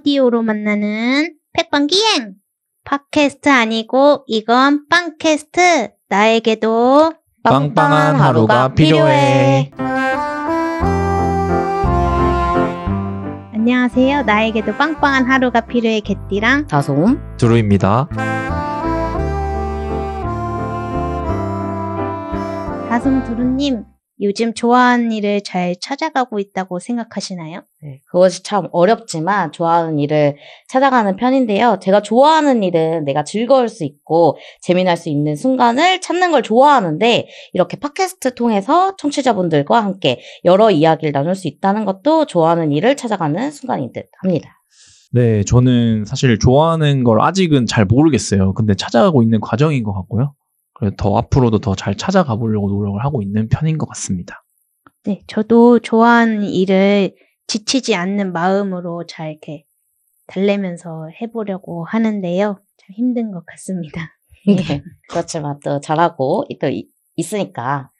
오디오로 만나는 팩빵기행! 팟캐스트 아니고 이건 빵캐스트! 나에게도 빵빵한 하루가 필요해. 안녕하세요. 나에게도 빵빵한 하루가 필요해 개띠랑 다솜. 두루입니다. 다솜 두루님 요즘 좋아하는 일을 잘 찾아가고 있다고 생각하시나요? 네, 그것이 참 어렵지만 좋아하는 일을 찾아가는 편인데요. 제가 좋아하는 일은 내가 즐거울 수 있고 재미날 수 있는 순간을 찾는 걸 좋아하는데 이렇게 팟캐스트 통해서 청취자분들과 함께 여러 이야기를 나눌 수 있다는 것도 좋아하는 일을 찾아가는 순간인 듯 합니다. 네, 저는 사실 좋아하는 걸 아직은 잘 모르겠어요. 근데 찾아가고 있는 과정인 것 같고요. 그래서 더 앞으로도 더 잘 찾아가 보려고 노력을 하고 있는 편인 것 같습니다. 네, 저도 좋아하는 일을 지치지 않는 마음으로 잘 이렇게 달래면서 해보려고 하는데요. 참 힘든 것 같습니다. 네, 그렇지만 또 잘하고 또 이- 있으니까 또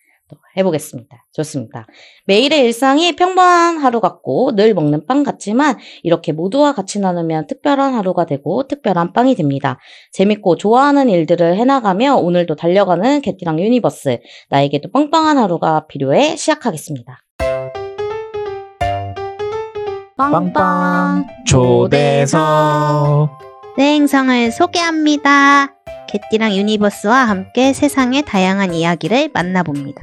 해보겠습니다. 좋습니다. 매일의 일상이 평범한 하루 같고 늘 먹는 빵 같지만 이렇게 모두와 같이 나누면 특별한 하루가 되고 특별한 빵이 됩니다. 재밌고 좋아하는 일들을 해나가며 오늘도 달려가는 개띠랑 유니버스 나에게도 빵빵한 하루가 필요해 시작하겠습니다. 빵빵 초대석. 네, 행성을 소개합니다. 개띠랑 유니버스와 함께 세상의 다양한 이야기를 만나봅니다.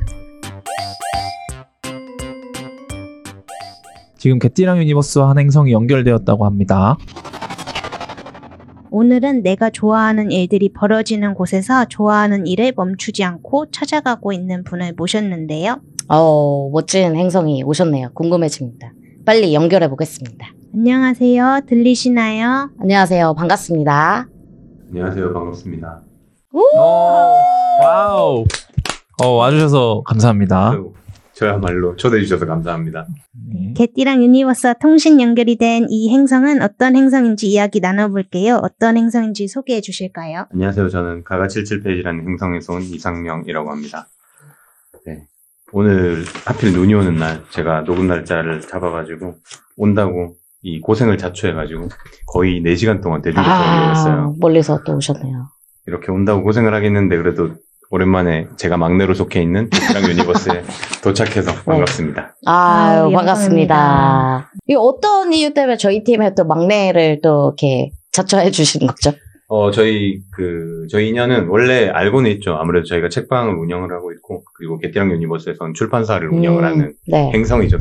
지금 개띠랑 유니버스와 한 행성이 연결되었다고 합니다. 오늘은 내가 좋아하는 일들이 벌어지는 곳에서 좋아하는 일을 멈추지 않고 찾아가고 있는 분을 모셨는데요. 어, 멋진 행성이 오셨네요. 궁금해집니다. 빨리 연결해 보겠습니다. 안녕하세요. 들리시나요? 안녕하세요. 반갑습니다. 안녕하세요. 반갑습니다. 오, 와우. 어, 와주셔서 감사합니다. 아유, 저야말로 초대해 주셔서 감사합니다. 네. 개띠랑 유니버스와 통신 연결이 된 이 행성은 어떤 행성인지 이야기 나눠볼게요. 어떤 행성인지 소개해 주실까요? 안녕하세요. 저는 가가 77페이지라는 행성에서 온 이상명이라고 합니다. 네. 오늘 하필 눈이 오는 날 제가 녹음 날짜를 잡아가지고 온다고 이 고생을 자초해가지고 거의 4시간 동안 대기를 아, 했어요. 멀리서 또 오셨네요. 이렇게 온다고 고생을 하겠는데 그래도 오랜만에 제가 막내로 속해 있는 개띠랑 유니버스에 도착해서 반갑습니다. 아유, 아유, 반갑습니다. 이 어떤 이유 때문에 저희 팀에 또 막내를 또 이렇게 자처해 주신 거죠? 어, 저희, 그, 저희 인연은 원래 알고는 있죠. 아무래도 저희가 책방을 운영을 하고 있고, 그리고 개띠랑 유니버스에서는 출판사를 운영을 음, 하는 네. 행성이죠.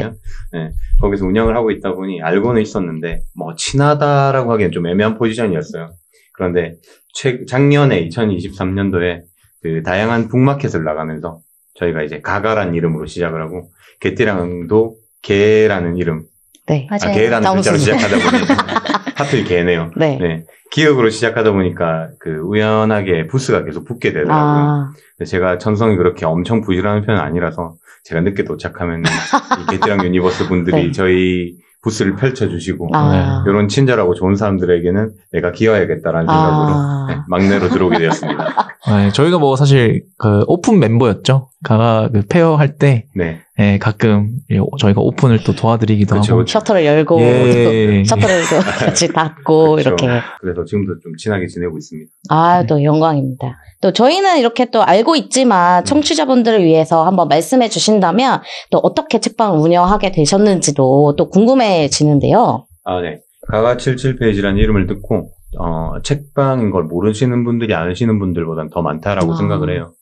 보면. 네. 거기서 운영을 하고 있다 보니 알고는 있었는데, 뭐, 친하다라고 하기엔 좀 애매한 포지션이었어요. 그런데, 최, 작년에 2023년도에 그 다양한 북마켓을 나가면서 저희가 이제 가가란 이름으로 시작을 하고, 게티랑도 개라는 이름, 네. 아, 맞아요. 개라는 글자로. 시작하다 보니, 하필 개네요. 네. 네. 기억으로 시작하다 보니까 그 우연하게 부스가 계속 붙게 되더라고요. 아, 근데 제가 천성이 그렇게 엄청 부지런한 편은 아니라서 제가 늦게 도착하면 이 개띠랑 유니버스 분들이 네. 저희 부스를 펼쳐주시고 아. 이런 친절하고 좋은 사람들에게는 내가 기여해야겠다라는 생각으로 아. 네, 막내로 들어오게 되었습니다. 네, 저희가 뭐 사실 그 오픈 멤버였죠. 가가 그 fair 할때 네. 예, 가끔 예, 저희가 오픈을 또 도와드리기도 그쵸, 하고. 그쵸. 셔터를 열고, 예. 또 셔터를 또 같이 닫고, 그쵸. 이렇게. 그래서 지금도 좀 친하게 지내고 있습니다. 아, 또 영광입니다. 또 저희는 이렇게 또 알고 있지만 청취자분들을 위해서 한번 말씀해 주신다면 또 어떻게 책방을 운영하게 되셨는지도 또 궁금해지는데요. 아, 네. 가가 77페이지라는 이름을 듣고, 어, 책방인 걸 모르시는 분들이 아시는 분들보단 더 많다라고 아. 생각을 해요.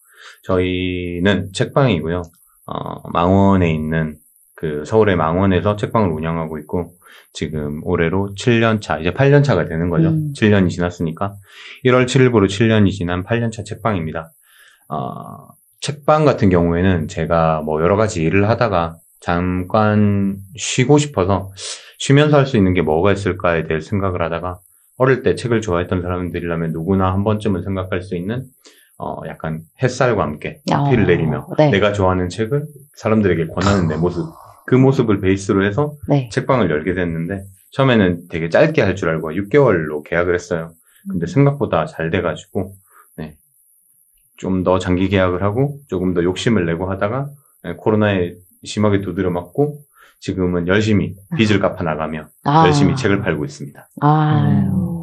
저희는 책방이고요. 어, 망원에 있는 그 서울의 망원에서 책방을 운영하고 있고, 지금 올해로 7년 차, 이제 8년 차가 되는 거죠. 음. 7년이 지났으니까. 1월 7일부로 7년이 지난 8년 차 책방입니다. 어, 책방 같은 경우에는 제가 뭐 여러 가지 일을 하다가 잠깐 쉬고 싶어서 쉬면서 할 수 있는 게 뭐가 있을까에 대해 생각을 하다가 어릴 때 책을 좋아했던 사람들이라면 누구나 한 번쯤은 생각할 수 있는 어 약간 햇살과 함께 피를 어, 내리며 네. 내가 좋아하는 책을 사람들에게 권하는 내 모습 그 모습을 베이스로 해서 네. 책방을 열게 됐는데 처음에는 되게 짧게 할 줄 알고 6개월로 계약을 했어요. 근데 생각보다 잘 돼가지고 네. 좀 더 장기 계약을 하고 조금 더 욕심을 내고 하다가 네, 코로나에 심하게 두드려 맞고 지금은 열심히 빚을 갚아 나가며 아. 열심히 책을 팔고 있습니다. 아유.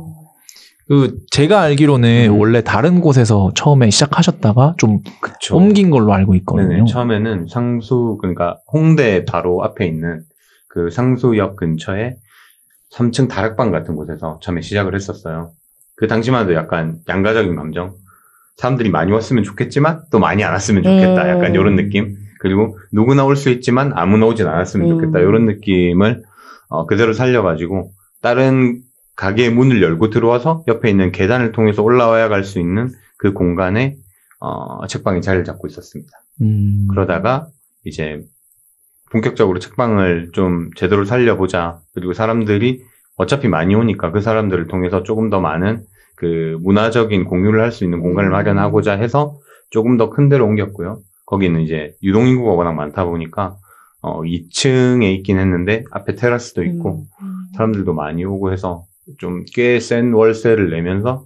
그 제가 알기로는 음. 원래 다른 곳에서 처음에 시작하셨다가 좀 그쵸. 옮긴 걸로 알고 있거든요. 네네. 처음에는 상수 그러니까 홍대 바로 앞에 있는 그 상수역 근처에 3층 다락방 같은 곳에서 처음에 시작을 했었어요. 그 당시만 해도 약간 양가적인 감정. 사람들이 많이 왔으면 좋겠지만 또 많이 안 왔으면 좋겠다. 음. 약간 이런 느낌. 그리고 누구나 올 수 있지만 아무나 오진 않았으면 음. 좋겠다. 이런 느낌을 어, 그대로 살려가지고 다른 가게의 문을 열고 들어와서 옆에 있는 계단을 통해서 올라와야 갈 수 있는 그 공간에 어, 책방이 자리를 잡고 있었습니다. 음. 그러다가 이제 본격적으로 책방을 좀 제대로 살려보자. 그리고 사람들이 어차피 많이 오니까 그 사람들을 통해서 조금 더 많은 그 문화적인 공유를 할 수 있는 공간을 음. 마련하고자 해서 조금 더 큰 데로 옮겼고요. 거기는 이제 유동인구가 워낙 많다 보니까 어 2층에 있긴 했는데 앞에 테라스도 있고 음. 사람들도 많이 오고 해서 좀 꽤 센 월세를 내면서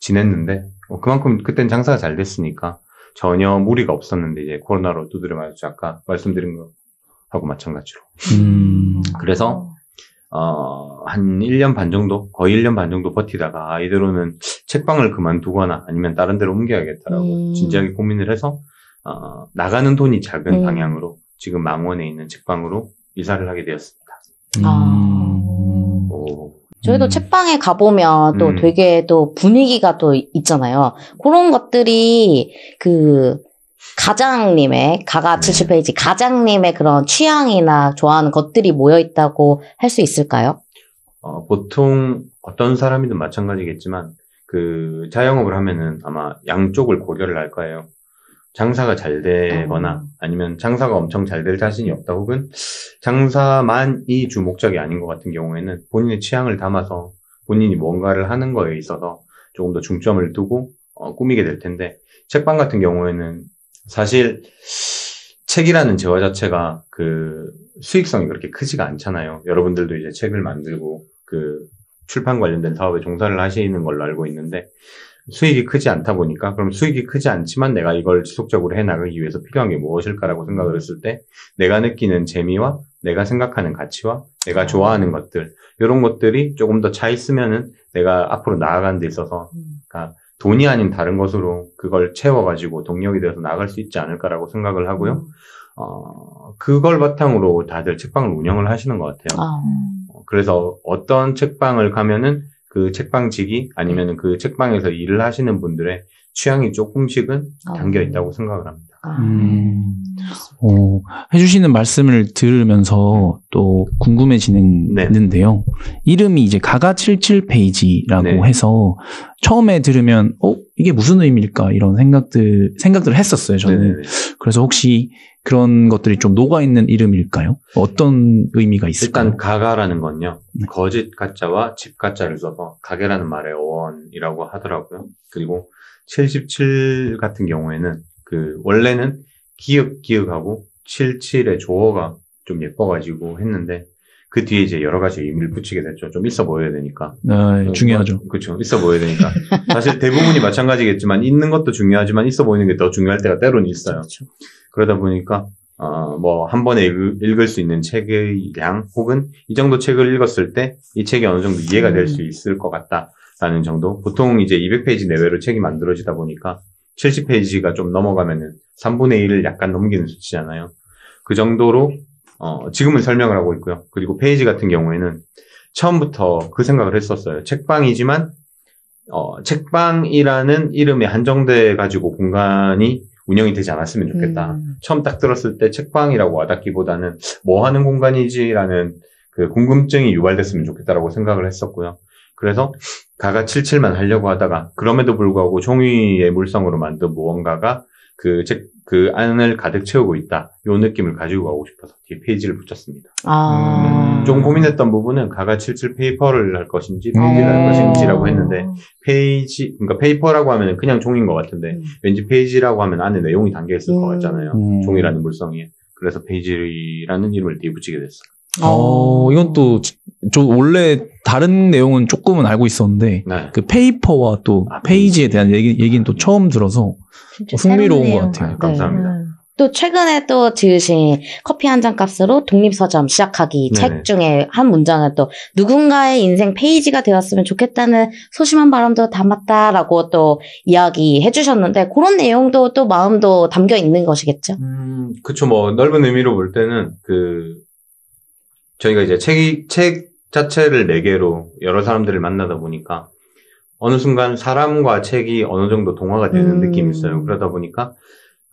지냈는데 어, 그만큼 그땐 장사가 잘 됐으니까 전혀 무리가 없었는데 이제 코로나로 두드려 맞았죠. 아까 말씀드린 거 하고 마찬가지로. 음. 그래서 어, 한 1년 반 정도, 거의 1년 반 정도 버티다가 아, 이대로는 책방을 그만두거나 아니면 다른 데로 옮겨야겠다라고 음. 진지하게 고민을 해서 어, 나가는 돈이 작은 음. 방향으로 지금 망원에 있는 책방으로 이사를 하게 되었습니다. 아. 오, 저희도 음. 책방에 가보면 또 음. 되게 또 분위기가 또 있잖아요. 그런 것들이 그 가장님의 가가 네. 70페이지 가장님의 그런 취향이나 좋아하는 것들이 모여 있다고 할 수 있을까요? 어, 보통 어떤 사람이든 마찬가지겠지만 그 자영업을 하면은 아마 양쪽을 고려를 할 거예요. 장사가 잘 되거나 어. 아니면 장사가 엄청 잘 될 자신이 없다 혹은 장사만이 주 목적이 아닌 것 같은 경우에는 본인의 취향을 담아서 본인이 뭔가를 하는 거에 있어서 조금 더 중점을 두고 어, 꾸미게 될 텐데 책방 같은 경우에는 사실 책이라는 재화 자체가 그 수익성이 그렇게 크지가 않잖아요. 여러분들도 이제 책을 만들고 그 출판 관련된 사업에 종사를 하시는 걸로 알고 있는데 수익이 크지 않다 보니까 그럼 수익이 크지 않지만 내가 이걸 지속적으로 해나가기 위해서 필요한 게 무엇일까라고 생각을 했을 때 내가 느끼는 재미와 내가 생각하는 가치와 내가 좋아하는 것들 이런 것들이 조금 더 차 있으면은 내가 앞으로 나아가는 데 있어서 그러니까 돈이 아닌 다른 것으로 그걸 채워가지고 동력이 되어서 나아갈 수 있지 않을까라고 생각을 하고요. 어, 그걸 바탕으로 다들 책방을 운영을 하시는 것 같아요. 아, 어, 그래서 어떤 책방을 가면은 그 책방직이 아니면은 그 책방에서 일을 하시는 분들의 취향이 조금씩은 아. 담겨 있다고 생각을 합니다. 아. 음. 어, 해주시는 말씀을 들으면서 또 궁금해지는데요. 이름이 이제 가가 77페이지라고 네. 해서 처음에 들으면 어 이게 무슨 의미일까 이런 생각들 생각들을 했었어요. 저는 네네네. 그래서 혹시 그런 것들이 좀 녹아 있는 이름일까요? 어떤 의미가 있을까요? 일단 가가라는 건요. 네. 거짓 가짜와 집 가짜를 써서 가게라는 말의 어원이라고 하더라고요. 그리고 77 같은 경우에는 그 원래는 기역 기역하고 77의 조어가 좀 예뻐가지고 했는데 그 뒤에 이제 여러 가지 의미를 붙이게 됐죠. 좀 있어 보여야 되니까. 네, 중요하죠. 그렇죠. 있어 보여야 되니까. 사실 대부분이 마찬가지겠지만 있는 것도 중요하지만 있어 보이는 게 더 중요할 때가 때로는 있어요. 그렇죠. 그러다 보니까 어, 뭐 한 번에 읽, 읽을 수 있는 책의 양 혹은 이 정도 책을 읽었을 때 이 책이 어느 정도 이해가 될 수 있을 것 같다 라는 정도. 보통 이제 200페이지 내외로 책이 만들어지다 보니까 70페이지가 좀 넘어가면은 3분의 1을 약간 넘기는 수치잖아요. 그 정도로 어, 지금은 설명을 하고 있고요. 그리고 페이지 같은 경우에는 처음부터 그 생각을 했었어요. 책방이지만 어, 책방이라는 이름에 한정돼 가지고 공간이 운영이 되지 않았으면 좋겠다. 음. 처음 딱 들었을 때 책방이라고 와닿기보다는 뭐 하는 공간이지라는 그 궁금증이 유발됐으면 좋겠다라고 생각을 했었고요. 그래서 가가 77만 하려고 하다가 그럼에도 불구하고 종이의 물성으로 만든 무언가가 그 책, 그 안을 가득 채우고 있다. 요 느낌을 가지고 가고 싶어서 뒤에 페이지를 붙였습니다. 아. 음. 좀 고민했던 부분은 가가 77 페이퍼를 할 것인지 페이지를 할 음. 것인지라고 했는데 페이지, 그러니까 페이퍼라고 하면 그냥 종인 것 같은데 음. 왠지 페이지라고 하면 안에 내용이 담겨 있을 것 음. 같잖아요. 음. 종이라는 물성이. 그래서 페이지라는 이름을 뒤에 붙이게 됐어요. 어, 이건 또, 저 원래 다른 내용은 조금은 알고 있었는데, 네. 그 페이퍼와 또 아, 페이지에 페이지. 대한 얘기, 얘기는 또 처음 들어서 진짜 흥미로운. 것 같아요. 감사합니다. 음. 또 최근에 또 지으신 커피 한 잔 값으로 독립서점 시작하기 네네. 책 중에 한 문장은 또 누군가의 인생 페이지가 되었으면 좋겠다는 소심한 바람도 담았다라고 또 이야기해 주셨는데 그런 내용도 또 마음도 담겨 있는 것이겠죠. 음, 그쵸. 뭐, 넓은 의미로 볼 때는, 그, 저희가 이제 책, 책 자체를 매개로 여러 사람들을 만나다 보니까, 어느 순간 사람과 책이 어느 정도 동화가 되는 음. 느낌이 있어요. 그러다 보니까,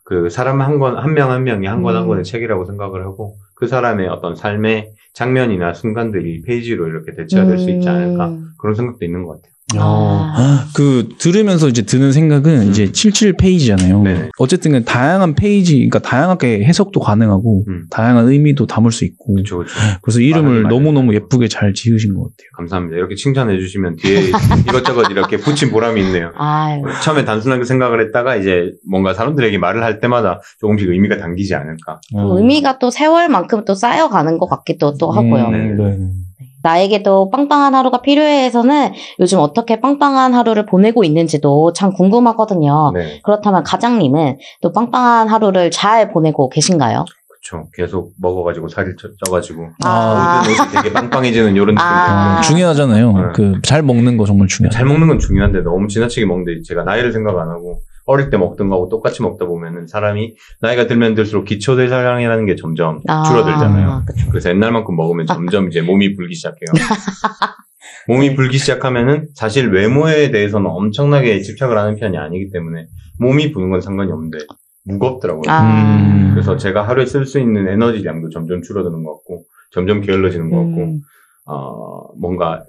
그 사람 한 권, 한 명 한 명이 한 권한 음. 권의 책이라고 생각을 하고, 그 사람의 어떤 삶의 장면이나 순간들이 페이지로 이렇게 대체가 될 수 있지 않을까. 음. 그런 생각도 있는 것 같아요. 아. 그 들으면서 이제 드는 생각은 음. 이제 77 페이지잖아요. 네네. 어쨌든 간 다양한 페이지, 그러니까 다양하게 해석도 가능하고 음. 다양한 의미도 담을 수 있고 그쵸, 그쵸. 그래서 이름을 맞아요. 너무 너무 예쁘게 잘 지으신 것 같아요. 감사합니다. 이렇게 칭찬해 주시면 뒤에 이것저것 이렇게 붙인 보람이 있네요. 아유. 처음에 단순하게 생각을 했다가 이제 뭔가 사람들에게 말을 할 때마다 조금씩 의미가 담기지 않을까. 또 의미가 또 세월만큼 또 쌓여가는 것 같기도 또 하고요. 음, 네. 나에게도 빵빵한 하루가 필요해서는 요즘 어떻게 빵빵한 하루를 보내고 있는지도 참 궁금하거든요. 네, 그렇다면 가장님은 또 빵빵한 하루를 잘 보내고 계신가요? 그렇죠. 계속 먹어가지고 살이 쪄- 쪄가지고 아. 모든 옷이 되게 빵빵해지는 이런 느낌이 아. 들어요. 중요하잖아요. 네. 그잘 먹는 거 정말 중요해요. 잘 먹는 건 중요한데 너무 지나치게 먹는데 제가 나이를 생각 안 하고 어릴 때 먹던 거하고 똑같이 먹다 보면은 사람이 나이가 들면 들수록 기초대사량이라는 게 점점 아, 줄어들잖아요. 그쵸. 그래서 옛날만큼 먹으면 점점 이제 몸이 불기 시작해요. 몸이 불기 시작하면은 사실 외모에 대해서는 엄청나게 집착을 하는 편이 아니기 때문에 몸이 부는 건 상관이 없는데 무겁더라고요. 아. 음. 그래서 제가 하루에 쓸 수 있는 에너지량도 점점 줄어드는 것 같고 점점 게을러지는 것 같고 음. 어, 뭔가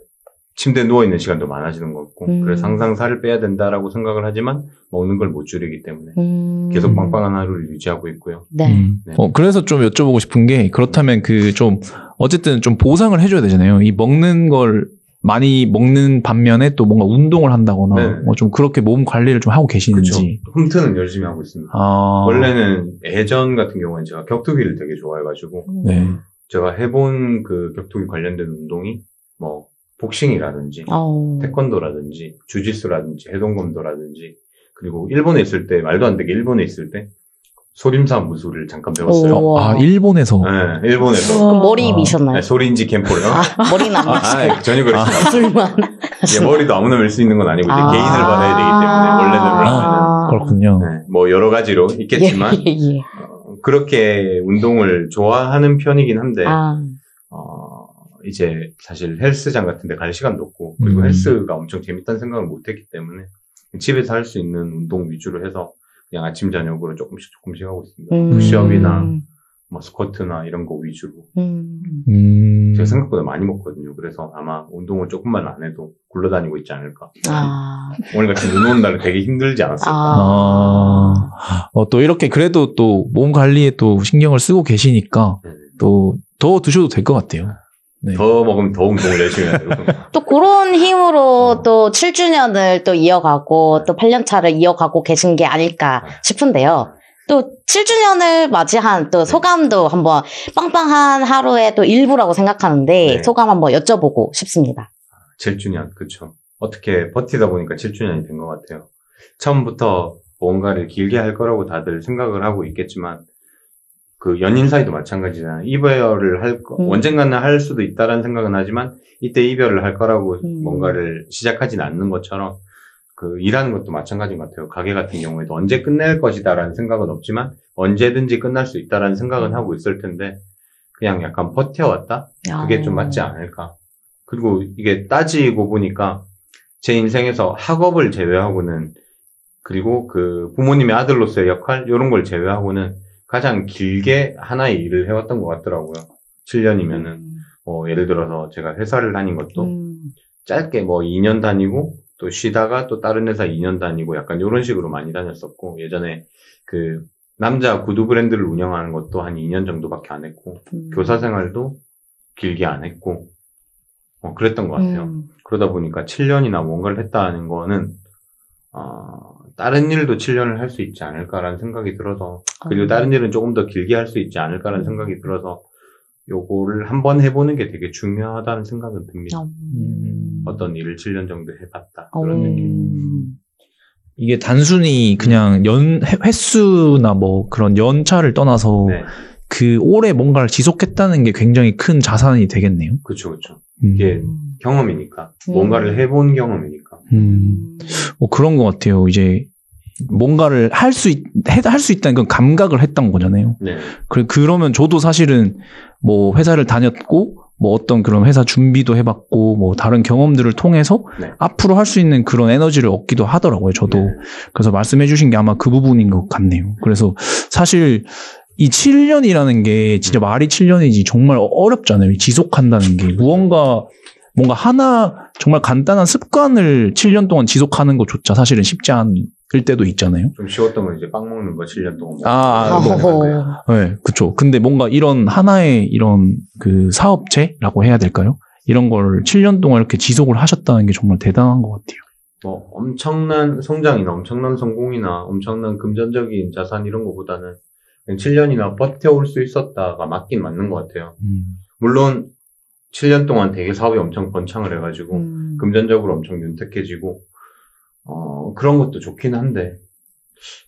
침대에 누워있는 시간도 많아지는 것 같고 음. 그래서 항상 살을 빼야 된다라고 생각을 하지만 먹는 걸 못 줄이기 때문에 음. 계속 빵빵한 하루를 유지하고 있고요. 네. 음. 네. 어, 그래서 좀 여쭤보고 싶은 게 그렇다면 그 좀 어쨌든 좀 보상을 해줘야 되잖아요. 이 먹는 걸 많이 먹는 반면에 또 뭔가 운동을 한다거나 네. 뭐 좀 그렇게 몸 관리를 좀 하고 그렇죠. 계시는지. 홈트는 열심히 하고 있습니다. 아. 원래는 예전 같은 경우는 제가 격투기를 되게 좋아해가지고 네. 제가 해본 그 격투기 관련된 운동이 뭐 복싱이라든지 어. 태권도라든지 주짓수라든지 해동검도라든지 그리고 일본에 있을 때 말도 안 되게 일본에 있을 때 소림사 무술을 잠깐 배웠어요. 오. 아, 일본에서. 네, 일본에서 그럼 머리 아. 미셨나요? 네, 소린지 캠프요. 아, 머리는 안 아, 미시고 아, 전혀 그렇지 않아요. 술만. 예, 머리도 아무나 밀 수 있는 건 아니고 이제 아. 계를 받아야 되기 때문에 원래는 아. 그렇군요. 네, 뭐 여러 가지로 있겠지만 예, 예, 예. 어, 그렇게 운동을 좋아하는 편이긴 한데 아. 어, 이제 사실 헬스장 같은 데 갈 시간도 없고, 그리고 음. 헬스가 엄청 재밌다는 생각을 못 했기 때문에, 집에서 할 수 있는 운동 위주로 해서, 그냥 아침, 저녁으로 조금씩 조금씩 하고 있습니다. 음. 푸시업이나, 뭐, 스쿼트나 이런 거 위주로. 음. 음. 제가 생각보다 많이 먹거든요. 그래서 아마 운동을 조금만 안 해도 굴러다니고 있지 않을까. 아. 오늘 같이 눈 오는 날은 되게 힘들지 않았을까. 아. 아, 어, 또 이렇게 그래도 또 몸 관리에 또 신경을 쓰고 계시니까 네. 또더 드셔도 될 것 같아요. 네. 더 먹으면 더 운동을 열심히 해야 되고. 또 그런 힘으로 또 7주년을 또 이어가고 또 8년 차를 이어가고 계신 게 아닐까 싶은데요. 또 7주년을 맞이한 또 소감도 한번 빵빵한 하루의 또 일부라고 생각하는데 네. 소감 한번 여쭤보고 싶습니다. 7주년, 그쵸. 어떻게 버티다 보니까 7주년이 된 것 같아요. 처음부터 뭔가를 길게 할 거라고 다들 생각을 하고 있겠지만, 그 연인 사이도 마찬가지잖아요. 이별을 할 거, 음. 언젠가는 할 수도 있다라는 생각은 하지만, 이때 이별을 할 거라고 음. 뭔가를 시작하진 않는 것처럼, 그 일하는 것도 마찬가지인 것 같아요. 가게 같은 경우에도 언제 끝낼 것이다라는 생각은 없지만, 언제든지 끝날 수 있다라는 생각은 하고 있을 텐데, 그냥 약간 버텨왔다? 그게 좀 맞지 않을까. 그리고 이게 따지고 보니까 제 인생에서 학업을 제외하고는 그리고 그 부모님의 아들로서의 역할 이런 걸 제외하고는 가장 길게 하나의 일을 해왔던 것 같더라고요. 7년이면은 뭐 예를 들어서 제가 회사를 다닌 것도 음. 짧게 뭐 2년 다니고 또 쉬다가 또 다른 회사 2년 다니고 약간 이런 식으로 많이 다녔었고 예전에 그 남자 구두 브랜드를 운영하는 것도 한 2년 정도밖에 안 했고 음. 교사 생활도 길게 안 했고, 어, 그랬던 것 같아요. 음. 그러다 보니까 7년이나 뭔가를 했다는 거는, 어, 다른 일도 7년을 할 수 있지 않을까라는 생각이 들어서, 그리고 음. 다른 일은 조금 더 길게 할 수 있지 않을까라는 생각이 들어서, 요거를 한번 해보는 게 되게 중요하다는 생각은 듭니다. 음. 어떤 일을 7년 정도 해봤다. 어. 그런 느낌. 이게 단순히 그냥 연 회- 횟수나 뭐 그런 연차를 떠나서 네, 그 오래 뭔가를 지속했다는 게 굉장히 큰 자산이 되겠네요. 그렇죠, 그렇죠. 음. 이게 경험이니까 음. 뭔가를 해본 경험이니까. 음. 뭐 그런 것 같아요. 이제 뭔가를 할 수 할 수 있다는 그 감각을 했던 거잖아요. 네, 그 그러면 저도 사실은 뭐 회사를 다녔고 뭐 어떤 그런 회사 준비도 해봤고 뭐 다른 경험들을 통해서 네. 앞으로 할 수 있는 그런 에너지를 얻기도 하더라고요. 저도 네. 그래서 말씀해주신 게 아마 그 부분인 것 같네요. 그래서 사실 이 7년이라는 게 진짜 말이 7년이지 정말 어렵잖아요. 이 지속한다는 게 무언가 뭔가 하나 정말 간단한 습관을 7년 동안 지속하는 것조차 사실은 쉽지 않을 때도 있잖아요. 좀 쉬웠던 건 이제 빵 먹는 거 7년 동안 아, 먹는 뭐. 네, 그쵸. 근데 뭔가 이런 하나의 이런 그 사업체라고 해야 될까요? 이런 걸 7년 동안 이렇게 지속을 하셨다는 게 정말 대단한 것 같아요. 뭐 엄청난 성장이나 엄청난 성공이나 엄청난 금전적인 자산 이런 거보다는 그냥 7년이나 버텨올 수 있었다가 맞긴 맞는 것 같아요. 물론 7년 동안 되게 사업이 엄청 번창을 해가지고 음. 금전적으로 엄청 윤택해지고 어 그런 것도 좋긴 한데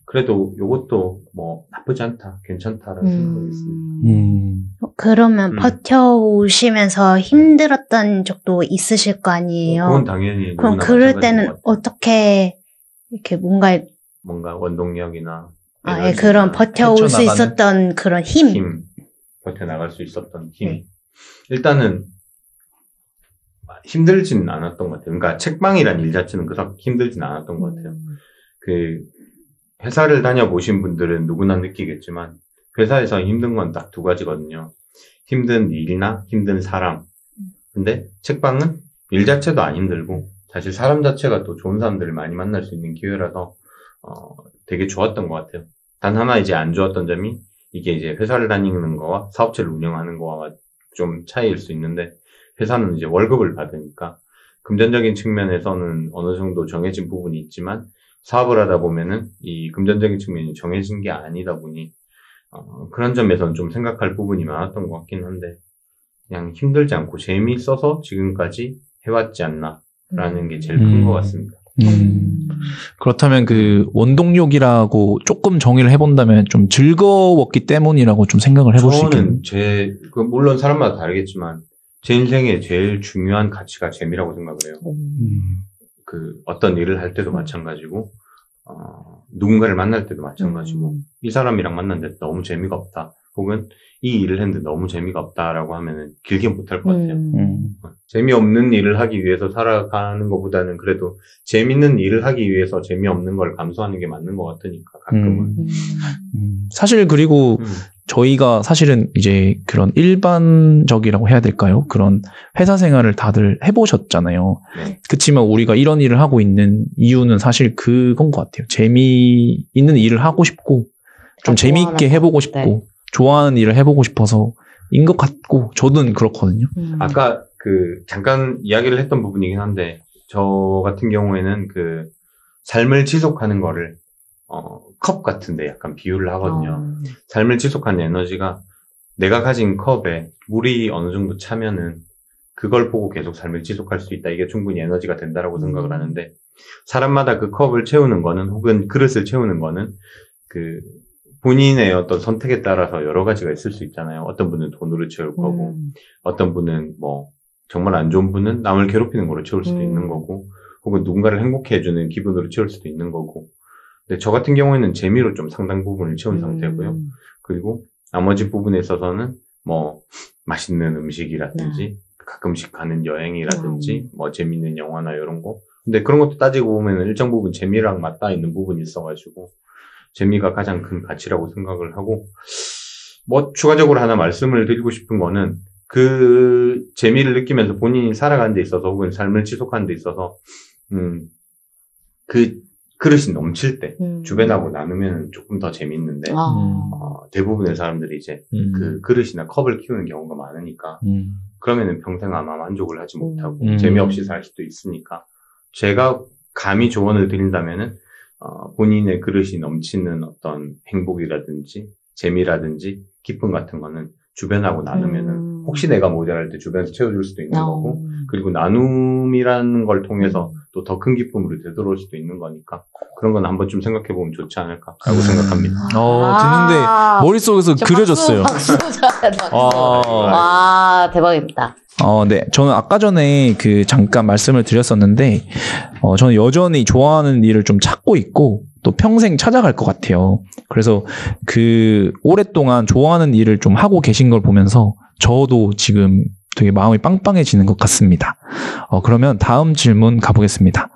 그래도 요것도 뭐 나쁘지 않다 괜찮다라는 생각이 있습니다. 음. 그러면 음. 버텨오시면서 힘들었던 적도 있으실 거 아니에요? 그건 당연히 그럼 그럴 때는. 어떻게 이렇게 뭔가 뭔가 원동력이나 아, 예, 그런 버텨올 수 있었던 그런 힘. 힘, 버텨나갈 수 있었던 힘. 네. 일단은 힘들지는 않았던 것 같아요. 그러니까 책방이란 일 자체는 그닥 힘들지는 않았던 것 같아요. 그 회사를 다녀보신 분들은 누구나 느끼겠지만 회사에서 힘든 건 딱 두 가지거든요. 힘든 일이나 힘든 사람. 근데 책방은 일 자체도 안 힘들고 사실 사람 자체가 또 좋은 사람들을 많이 만날 수 있는 기회라서 어, 되게 좋았던 것 같아요. 단 하나 이제 안 좋았던 점이 이게 이제 회사를 다니는 거와 사업체를 운영하는 거와 좀 차이일 수 있는데 회사는 이제 월급을 받으니까 금전적인 측면에서는 어느 정도 정해진 부분이 있지만 사업을 하다 보면은 이 금전적인 측면이 정해진 게 아니다 보니 어, 그런 점에서는 좀 생각할 부분이 많았던 것 같긴 한데 그냥 힘들지 않고 재미있어서 지금까지 해왔지 않나라는 게 제일 큰 음. 것 같습니다. 음. 그렇다면 그 원동력이라고 조금 정의를 해본다면 좀 즐거웠기 때문이라고 좀 생각을 해볼 수 있겠네요. 저는 제, 그 물론 사람마다 다르겠지만, 제 인생의 제일 중요한 가치가 재미라고 생각을 해요. 음. 그, 어떤 일을 할 때도 마찬가지고, 어, 누군가를 만날 때도 마찬가지고, 음. 이 사람이랑 만났는데 너무 재미가 없다. 혹은 이 일을 했는데 너무 재미가 없다라고 하면은 길게 못할 것 같아요. 음. 음. 재미없는 일을 하기 위해서 살아가는 것보다는 그래도 재밌는 일을 하기 위해서 재미없는 걸 감수하는 게 맞는 것 같으니까, 가끔은. 음. 음. 음. 사실 그리고 음. 저희가 사실은 이제 그런 일반적이라고 해야 될까요? 그런 회사 생활을 다들 해보셨잖아요. 네. 그치만 우리가 이런 일을 하고 있는 이유는 사실 그건 것 같아요. 재미있는 일을 하고 싶고, 좀다 재미있게 해보고 것 싶고, 같아. 좋아하는 일을 해보고 싶어서, 인 것 같고, 저는 그렇거든요. 음. 아까 그 잠깐 이야기를 했던 부분이긴 한데 저 같은 경우에는 그 삶을 지속하는 거를 어, 컵 같은데 약간 비유를 하거든요. 어. 삶을 지속하는 에너지가 내가 가진 컵에 물이 어느 정도 차면은 그걸 보고 계속 삶을 지속할 수 있다. 이게 충분히 에너지가 된다라고 생각을 음. 하는데 사람마다 그 컵을 채우는 거는 혹은 그릇을 채우는 거는 그 본인의 어떤 선택에 따라서 여러 가지가 있을 수 있잖아요. 어떤 분은 돈으로 채울 거고 음. 어떤 분은 뭐 정말 안 좋은 분은 남을 괴롭히는 거로 채울 수도 음. 있는 거고 혹은 누군가를 행복해 해주는 기분으로 채울 수도 있는 거고 근데 저 같은 경우에는 재미로 좀 상당 부분을 채운 상태고요 음. 그리고 나머지 부분에 있어서는 뭐 맛있는 음식이라든지 가끔씩 가는 여행이라든지 뭐 재밌는 영화나 이런 거 근데 그런 것도 따지고 보면 일정 부분 재미랑 맞닿아 있는 부분이 있어가지고 재미가 가장 큰 가치라고 생각을 하고 뭐 추가적으로 하나 말씀을 드리고 싶은 거는 그 재미를 느끼면서 본인이 살아가는 데 있어서 혹은 삶을 지속하는 데 있어서 음 그 그릇이 넘칠 때 음. 주변하고 나누면 조금 더 재밌는데 아. 어, 대부분의 사람들이 이제 음. 그 그릇이나 컵을 키우는 경우가 많으니까 음. 그러면은 평생 아마 만족을 하지 못하고 음. 재미없이 살 수도 있으니까 제가 감히 조언을 드린다면은 어, 본인의 그릇이 넘치는 어떤 행복이라든지 재미라든지 기쁨 같은 거는 주변하고 나누면은 음. 혹시 내가 모자랄 때 주변에서 채워줄 수도 있는 어. 거고 그리고 나눔이라는 걸 통해서 또 더 큰 기쁨으로 되돌아올 수도 있는 거니까 그런 건 한번 좀 생각해 보면 좋지 않을까라고 음. 생각합니다. 어, 듣는데 머릿속에서 저 그려졌어요. 박수, 박수 쳐야 돼, 박수. 와. 와, 대박입니다. 어, 네. 저는 아까 전에 그 잠깐 말씀을 드렸었는데, 어, 저는 여전히 좋아하는 일을 좀 찾고 있고, 또 평생 찾아갈 것 같아요. 그래서 그 오랫동안 좋아하는 일을 좀 하고 계신 걸 보면서 저도 지금 되게 마음이 빵빵해지는 것 같습니다. 어, 그러면 다음 질문 가보겠습니다.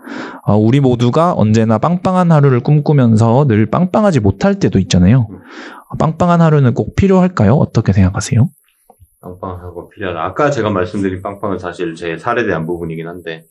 어, 우리 모두가 언제나 빵빵한 하루를 꿈꾸면서 늘 빵빵하지 못할 때도 있잖아요. 어, 빵빵한 하루는 꼭 필요할까요? 어떻게 생각하세요? 빵빵하고 필요하다. 아까 제가 말씀드린 빵빵은 사실 제 살에 대한 부분이긴 한데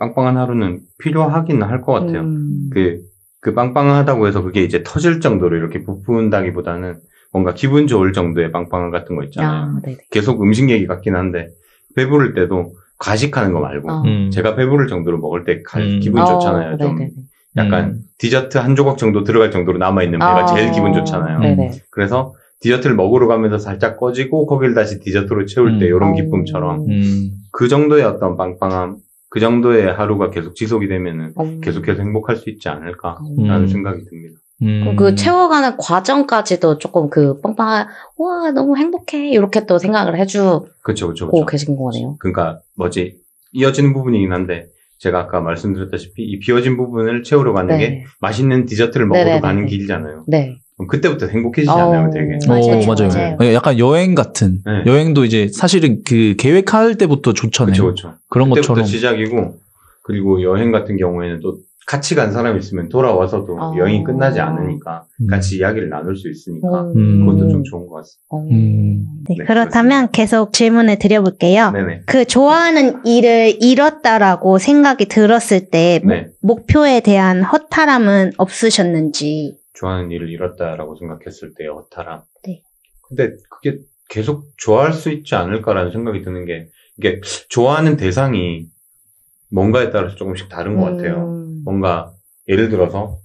빵빵한 하루는 필요하긴 할 것 같아요. 음. 그, 그 빵빵하다고 해서 그게 이제 터질 정도로 이렇게 부푼다기보다는 뭔가 기분 좋을 정도의 빵빵함 같은 거 있잖아요. 아, 네네. 계속 음식 얘기 같긴 한데 배부를 때도 과식하는 거 말고 어. 음. 제가 배부를 정도로 먹을 때 가- 음. 기분 좋잖아요. 어, 좀 네네네. 약간 음. 디저트 한 조각 정도 들어갈 정도로 남아 있는 배가 아, 제일 기분 좋잖아요. 네네. 그래서 디저트를 먹으러 가면서 살짝 꺼지고 거기를 다시 디저트로 채울 때 음. 이런 어. 기쁨처럼 음. 그 정도의 어떤 빵빵함 그 정도의 하루가 계속 지속이 되면은 어. 계속해서 행복할 수 있지 않을까라는 음. 생각이 듭니다. 음. 그럼 그 채워가는 과정까지도 조금 그 빵빵, 와, 너무 행복해. 이렇게 또 생각을 해주고 그렇죠, 그렇죠, 그렇죠. 계신 거네요. 그러니까 뭐지 이어지는 부분이긴 한데 제가 아까 말씀드렸다시피 이 비어진 부분을 채우러 가는 게 네. 맛있는 디저트를 먹으러 네네네네. 가는 길이잖아요. 네. 그럼 그때부터 행복해지지 않아요, 어. 되게. 어, 맞아요, 맞아요. 맞아요. 예, 약간 여행 같은. 네. 여행도 이제 사실은 그 계획할 때부터 좋잖아요. 그렇죠, 그렇죠. 그런 그때부터 것처럼. 시작이고 그리고 여행 같은 경우에는 또 같이 간 사람이 있으면 돌아와서도 어. 여행이 끝나지 않으니까 음. 같이 이야기를 나눌 수 있으니까 음. 그것도 좀 좋은 것 같습니다. 어. 음. 네, 네, 그렇다면 계속 질문을 드려볼게요. 네네. 그 좋아하는 일을 잃었다라고 생각이 들었을 때 목- 네. 목표에 대한 허탈함은 없으셨는지. 좋아하는 일을 잃었다라고 생각했을 때의 허탈함. 네. 근데 그게 계속 좋아할 수 있지 않을까라는 생각이 드는 게 이게 좋아하는 대상이 뭔가에 따라서 조금씩 다른 것 같아요. 음. 뭔가 예를 들어서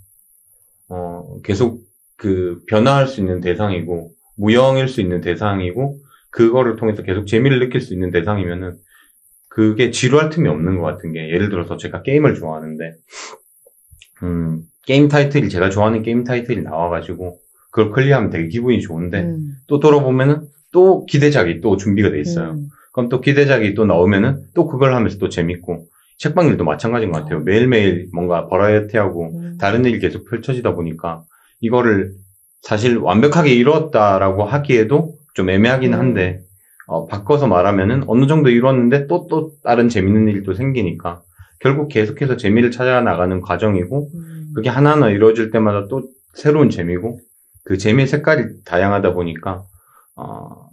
어 계속 그 변화할 수 있는 대상이고 무형일 수 있는 대상이고 그거를 통해서 계속 재미를 느낄 수 있는 대상이면은 그게 지루할 틈이 없는 것 같은 게 예를 들어서 제가 게임을 좋아하는데 음 게임 타이틀이 제가 좋아하는 게임 타이틀이 나와가지고 그걸 클리어하면 되게 기분이 좋은데 음. 또 돌아보면은 또 기대작이 또 준비가 돼 있어요. 음. 그럼 또 기대작이 또 나오면은 또 그걸 하면서 또 재밌고 책방 일도 마찬가지인 것 같아요. 매일매일 뭔가 버라이어티하고 음. 다른 일이 계속 펼쳐지다 보니까 이거를 사실 완벽하게 이뤘다라고 하기에도 좀 애매하긴 음. 한데 어, 바꿔서 말하면은 어느 정도 이뤘는데 또또 다른 재밌는 일도 생기니까 결국 계속해서 재미를 찾아 나가는 과정이고 음. 그게 하나하나 이루어질 때마다 또 새로운 재미고 그 재미의 색깔이 다양하다 보니까 어,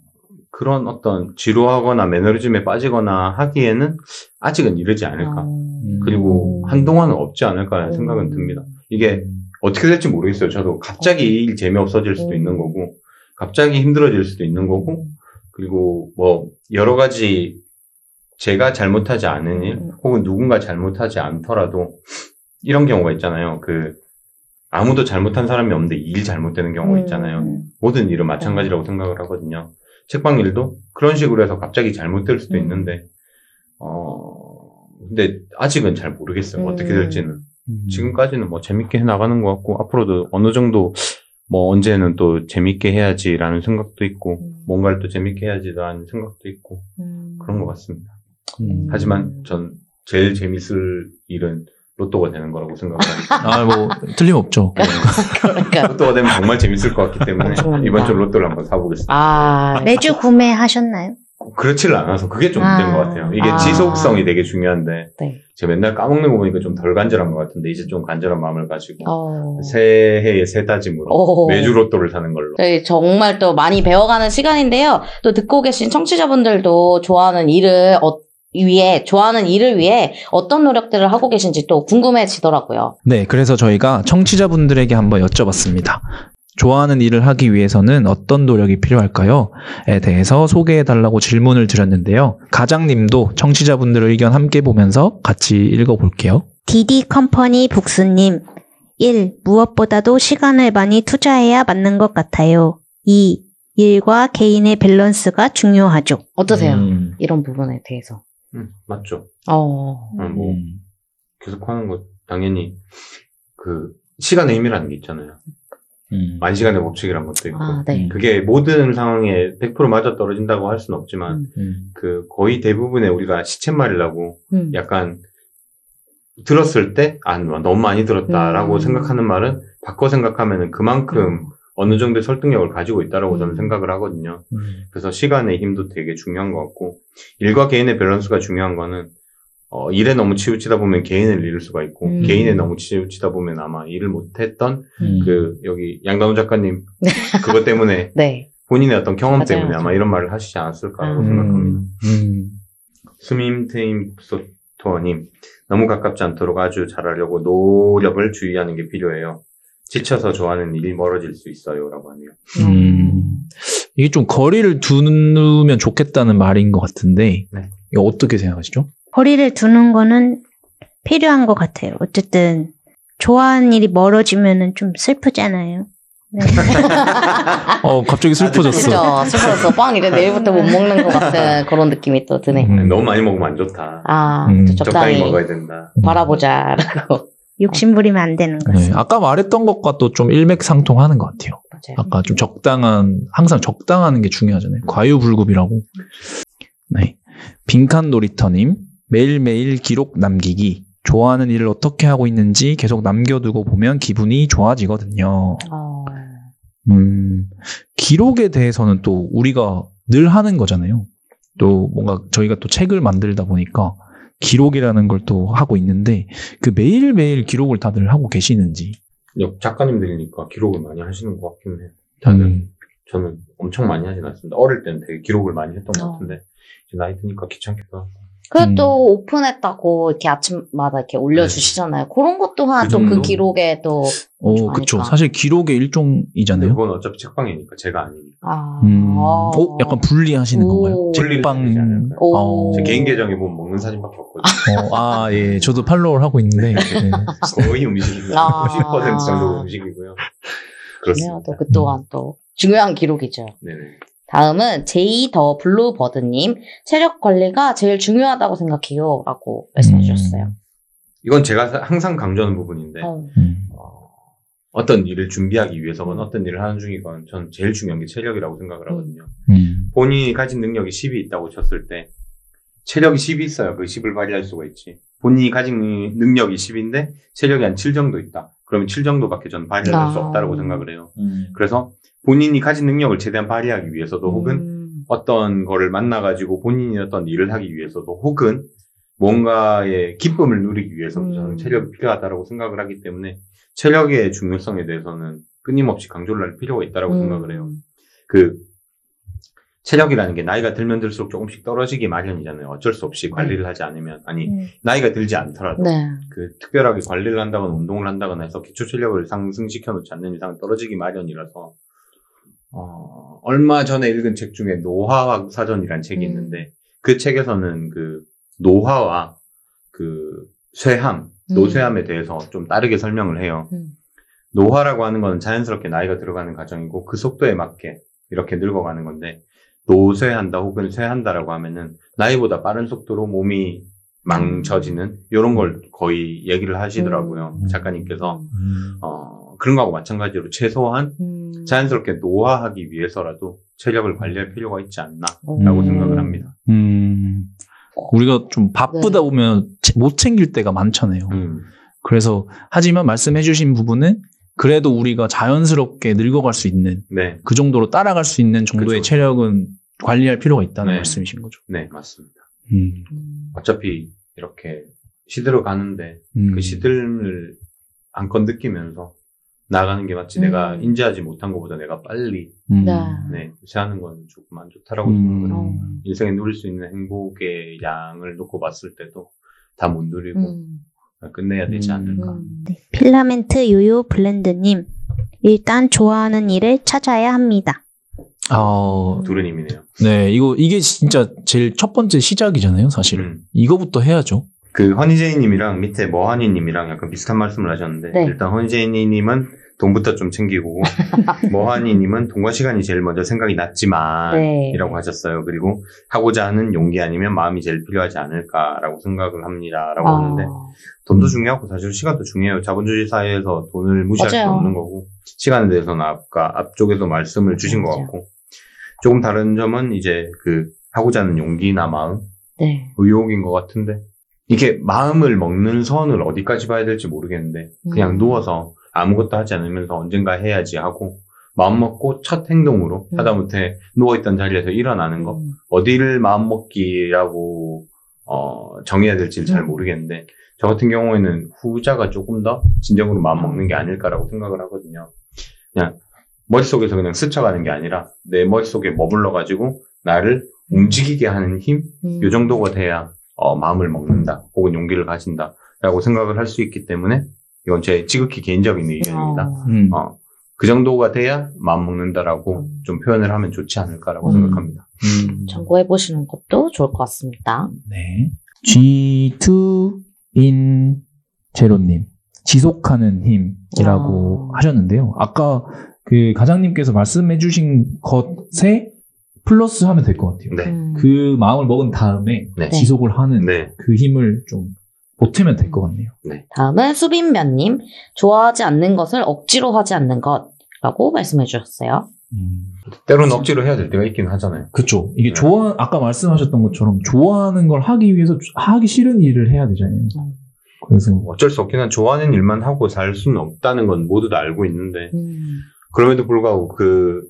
그런 어떤 지루하거나 매너리즘에 빠지거나 하기에는 아직은 이르지 않을까. 어. 그리고 한동안은 없지 않을까라는 생각은 음. 듭니다. 이게 어떻게 될지 모르겠어요. 저도 갑자기 이 일 재미없어질 수도 음. 있는 거고, 갑자기 힘들어질 수도 있는 거고, 그리고 뭐 여러 가지 제가 잘못하지 않은 일, 음. 혹은 누군가 잘못하지 않더라도 이런 경우가 있잖아요. 그 아무도 잘못한 사람이 없는데 일 잘못되는 경우가 있잖아요. 음. 모든 일은 마찬가지라고 생각을 하거든요. 책방 일도 그런 식으로 해서 갑자기 잘못될 수도 음. 있는데, 어, 근데 아직은 잘 모르겠어요. 어떻게 음. 될지는. 음. 지금까지는 뭐 재밌게 해 나가는 것 같고, 앞으로도 어느 정도 뭐 언제는 또 재밌게 해야지라는 생각도 있고, 음. 뭔가를 또 재밌게 해야지라는 생각도 있고, 음. 그런 것 같습니다. 음. 하지만 전 제일 재밌을 일은 로또가 되는 거라고 생각을 합니다. 아, 뭐, 틀림없죠. 그러니까. 로또가 되면 정말 재밌을 것 같기 때문에. 이번 주 로또를 한번 사보겠습니다. 아, 매주 구매하셨나요? 그렇지를 않아서 그게 좀 문제인 아. 것 같아요. 이게 아. 지속성이 되게 중요한데 네. 제가 맨날 까먹는 거 보니까 좀 덜 간절한 것 같은데 이제 좀 간절한 마음을 가지고 어. 새해의 새 다짐으로 오. 매주 로또를 사는 걸로. 저희 정말 또 많이 배워가는 시간인데요. 또 듣고 계신 청취자분들도 좋아하는 일을 어, 위해 좋아하는 일을 위해 어떤 노력들을 하고 계신지 또 궁금해지더라고요. 네, 그래서 저희가 청취자분들에게 한번 여쭤봤습니다. 좋아하는 일을 하기 위해서는 어떤 노력이 필요할까요? 에 대해서 소개해 달라고 질문을 드렸는데요. 가장님도 청취자분들의 의견 함께 보면서 같이 읽어 볼게요. 디디 컴퍼니 북스님. 1. 무엇보다도 시간을 많이 투자해야 맞는 것 같아요. 2. 일과 개인의 밸런스가 중요하죠. 어떠세요? 음. 이런 부분에 대해서. 음, 맞죠. 어. 어, 뭐 음. 계속 하는 거 당연히 그 시간의 힘이라는 게 있잖아요. 음. 만 시간의 법칙이란 것도 있고. 아, 네. 그게 모든 상황에 100% 맞아 떨어진다고 할 수는 없지만 음. 음. 그 거의 대부분의 우리가 시쳇말이라고 음. 약간 들었을 때 아, 너무 많이 들었다라고 음. 생각하는 말은 바꿔 생각하면은 그만큼 어느 정도의 설득력을 가지고 있다라고 저는 음. 생각을 하거든요. 음. 그래서 시간의 힘도 되게 중요한 것 같고 일과 개인의 밸런스가 중요한 거는 어, 일에 너무 치우치다 보면 개인을 잃을 수가 있고 음. 개인에 너무 치우치다 보면 아마 일을 못했던 음. 그 여기 양다운 작가님 그것 때문에 네. 본인의 어떤 경험 맞아요, 때문에 맞아요. 아마 이런 말을 하시지 않았을까라고 음. 생각합니다. 음. 스밈테임 소토님 너무 가깝지 않도록 아주 잘하려고 노력을 주의하는 게 필요해요. 지쳐서 좋아하는 일이 멀어질 수 있어요라고 하네요. 음. 이게 좀 거리를 두면 좋겠다는 말인 것 같은데 네. 이거 어떻게 생각하시죠? 거리를 두는 거는 필요한 것 같아요. 어쨌든 좋아하는 일이 멀어지면은 좀 슬프잖아요. 네. 어 갑자기 슬퍼졌어. 그죠. 슬퍼서 빵 이제 내일부터 못 먹는 것 같은 그런 느낌이 또 드네. 음. 너무 많이 먹으면 안 좋다. 아, 음. 좀 적당히 적당히 먹어야 된다. 바라보자라고. 욕심 부리면 안 되는 거죠. 네, 아까 말했던 것과 또 좀 일맥상통하는 것 같아요. 맞아요. 아까 좀 적당한 항상 적당하는 게 중요하잖아요. 과유불급이라고. 네. 빈칸 놀이터님 매일매일 기록 남기기. 좋아하는 일을 어떻게 하고 있는지 계속 남겨두고 보면 기분이 좋아지거든요. 어, 음, 기록에 대해서는 또 우리가 늘 하는 거잖아요. 또 뭔가 저희가 또 책을 만들다 보니까 기록이라는 걸 또 하고 있는데 그 매일매일 기록을 다들 하고 계시는지. 옆 작가님 들으니까 기록을 많이 하시는 것 같긴 해요. 저는 음, 저는 엄청 많이 하진 않습니다. 어릴 때는 되게 기록을 많이 했던 것 어. 같은데 이제 나이 드니까 귀찮기도 하고. 그래도 음. 또 오픈했다고 이렇게 아침마다 이렇게 올려주시잖아요. 그런 것 또한 그 좀 그 정도? 기록에 또. 어. 그쵸. 사실 기록의 일종이잖아요. 그건 어차피 책방이니까 제가 아니니까. 아. 음, 어, 약간 분리하시는 오. 건가요? 분리를 하지 책방. 않을까요? 오. 제 개인 계정에 보면 먹는 사진밖에 없거든요. 어, 아, 예. 저도 팔로우를 하고 있는데. 네. 거의 음식입니다. 아. 90% 정도 음식이고요. 그렇습니다. 중요하죠. 그 또한 또 중요한 기록이죠. 네네. 다음은 제이 더 블루버드님 체력 관리가 제일 중요하다고 생각해요. 라고 말씀해 주셨어요. 이건 제가 사- 항상 강조하는 부분인데 어. 음, 어, 어떤 일을 준비하기 위해서건 어떤 일을 하는 중이건 전 제일 중요한 게 체력이라고 생각을 하거든요. 음, 본인이 가진 능력이 10이 있다고 쳤을 때 체력이 10이 있어야 그 10을 발휘할 수가 있지. 본인이 가진 능력이 10인데 체력이 한 7 정도 있다. 그러면 7 정도밖에 저는 발휘할 수 아. 없다고 생각을 해요. 음. 그래서 본인이 가진 능력을 최대한 발휘하기 위해서도 혹은 음. 어떤 거를 만나가지고 본인이 어떤 일을 하기 위해서도 혹은 뭔가의 기쁨을 누리기 위해서도 저는 음. 체력이 필요하다고 생각을 하기 때문에 체력의 중요성에 대해서는 끊임없이 강조를 할 필요가 있다고 음. 생각을 해요. 그 체력이라는 게 나이가 들면 들수록 조금씩 떨어지기 마련이잖아요. 어쩔 수 없이 관리를 하지 않으면 아니 음. 나이가 들지 않더라도 네. 그 특별하게 관리를 한다거나 운동을 한다거나 해서 기초 체력을 상승시켜 놓지 않는 이상 떨어지기 마련이라서 어, 얼마 전에 읽은 책 중에 노화학 사전이라는 책이 음. 있는데 그 책에서는 그 노화와 그 쇠함, 음. 노쇠함에 대해서 좀 다르게 설명을 해요. 음. 노화라고 하는 건 자연스럽게 나이가 들어가는 과정이고 그 속도에 맞게 이렇게 늙어가는 건데 노쇠한다 혹은 쇠한다라고 하면은 나이보다 빠른 속도로 몸이 망쳐지는 이런 걸 거의 얘기를 하시더라고요 음. 작가님께서 음. 어, 그런 거하고 마찬가지로 최소한 음. 자연스럽게 노화하기 위해서라도 체력을 관리할 필요가 있지 않나라고 음. 생각을 합니다. 음, 우리가 좀 바쁘다 보면 채- 못 챙길 때가 많잖아요. 음, 그래서 하지만 말씀해주신 부분은 그래도 우리가 자연스럽게 늙어갈 수 있는 네, 그 정도로 따라갈 수 있는 정도의 그쵸. 체력은 관리할 필요가 있다는 네. 말씀이신 거죠. 네 맞습니다. 음, 음. 어차피 이렇게 시들어 가는데 음. 그 시들을 안건 느끼면서 나가는 게 마치 음. 내가 인지하지 못한 것보다 내가 빨리 음. 네. 네, 세하는 건 조금 안 좋다라고 음. 생각을 해요. 어. 인생에 누릴 수 있는 행복의 양을 놓고 봤을 때도 다 못 누리고 음. 끝내야 되지 음. 않을까. 음. 네. 필라멘트 요요 블렌드님. 일단 좋아하는 일을 찾아야 합니다. 아, 두루님이네요. 네, 이거, 이게 진짜 제일 첫 번째 시작이잖아요, 사실은. 음. 이거부터 해야죠. 그 허니제이님이랑 밑에 머하니님이랑 약간 비슷한 말씀을 하셨는데 네. 일단 허니제이님은 돈부터 좀 챙기고 머하니님은 돈과 시간이 제일 먼저 생각이 났지만 네. 이라고 하셨어요. 그리고 하고자 하는 용기 아니면 마음이 제일 필요하지 않을까라고 생각을 합니다라고 아, 하는데 돈도 중요하고 사실 시간도 중요해요. 자본주의 사회에서 돈을 무시할 맞아요. 수 없는 거고 시간에 대해서는 아까 앞쪽에서 말씀을 주신 것 맞아요. 같고 조금 다른 점은 이제 그 하고자 하는 용기나 마음, 네. 의욕인 것 같은데 이게 마음을 먹는 선을 어디까지 봐야 될지 모르겠는데 그냥 음. 누워서 아무것도 하지 않으면서 언젠가 해야지 하고 마음 먹고 첫 행동으로 음. 하다못해 누워있던 자리에서 일어나는 거 음. 어디를 마음 먹기라고 어, 정해야 될지를 잘 음. 모르겠는데 저 같은 경우에는 후자가 조금 더 진정으로 마음 먹는 게 아닐까라고 생각을 하거든요. 그냥 머릿속에서 그냥 스쳐가는 게 아니라 내 머릿속에 머물러 가지고 나를 움직이게 하는 힘, 음. 요 정도가 돼야 어, 마음을 먹는다 혹은 용기를 가진다라고 생각을 할 수 있기 때문에 이건 제 지극히 개인적인 의견입니다. 어. 음. 어, 그 정도가 돼야 마음 먹는다라고 음. 좀 표현을 하면 좋지 않을까라고 음. 생각합니다. 음. 참고해 보시는 것도 좋을 것 같습니다. 네. G2인 제로님. 지속하는 힘이라고 아. 하셨는데요. 아까 그 가장님께서 말씀해주신 것에 플러스 하면 될 것 같아요. 네. 음. 그 마음을 먹은 다음에 네. 지속을 하는 네. 그 힘을 좀 보태면 될 것 같네요. 다음은 수빈면님 좋아하지 않는 것을 억지로 하지 않는 것라고 말씀해 주셨어요. 때로는 억지로 해야 될 때가 있긴 하잖아요. 그쵸. 이게 네. 좋아, 아까 말씀하셨던 것처럼 좋아하는 걸 하기 위해서 하기 싫은 일을 해야 되잖아요. 음. 그래서, 어쩔 수 없긴 한 좋아하는 일만 하고 살 수는 없다는 건 모두 다 알고 있는데 음. 그럼에도 불구하고 그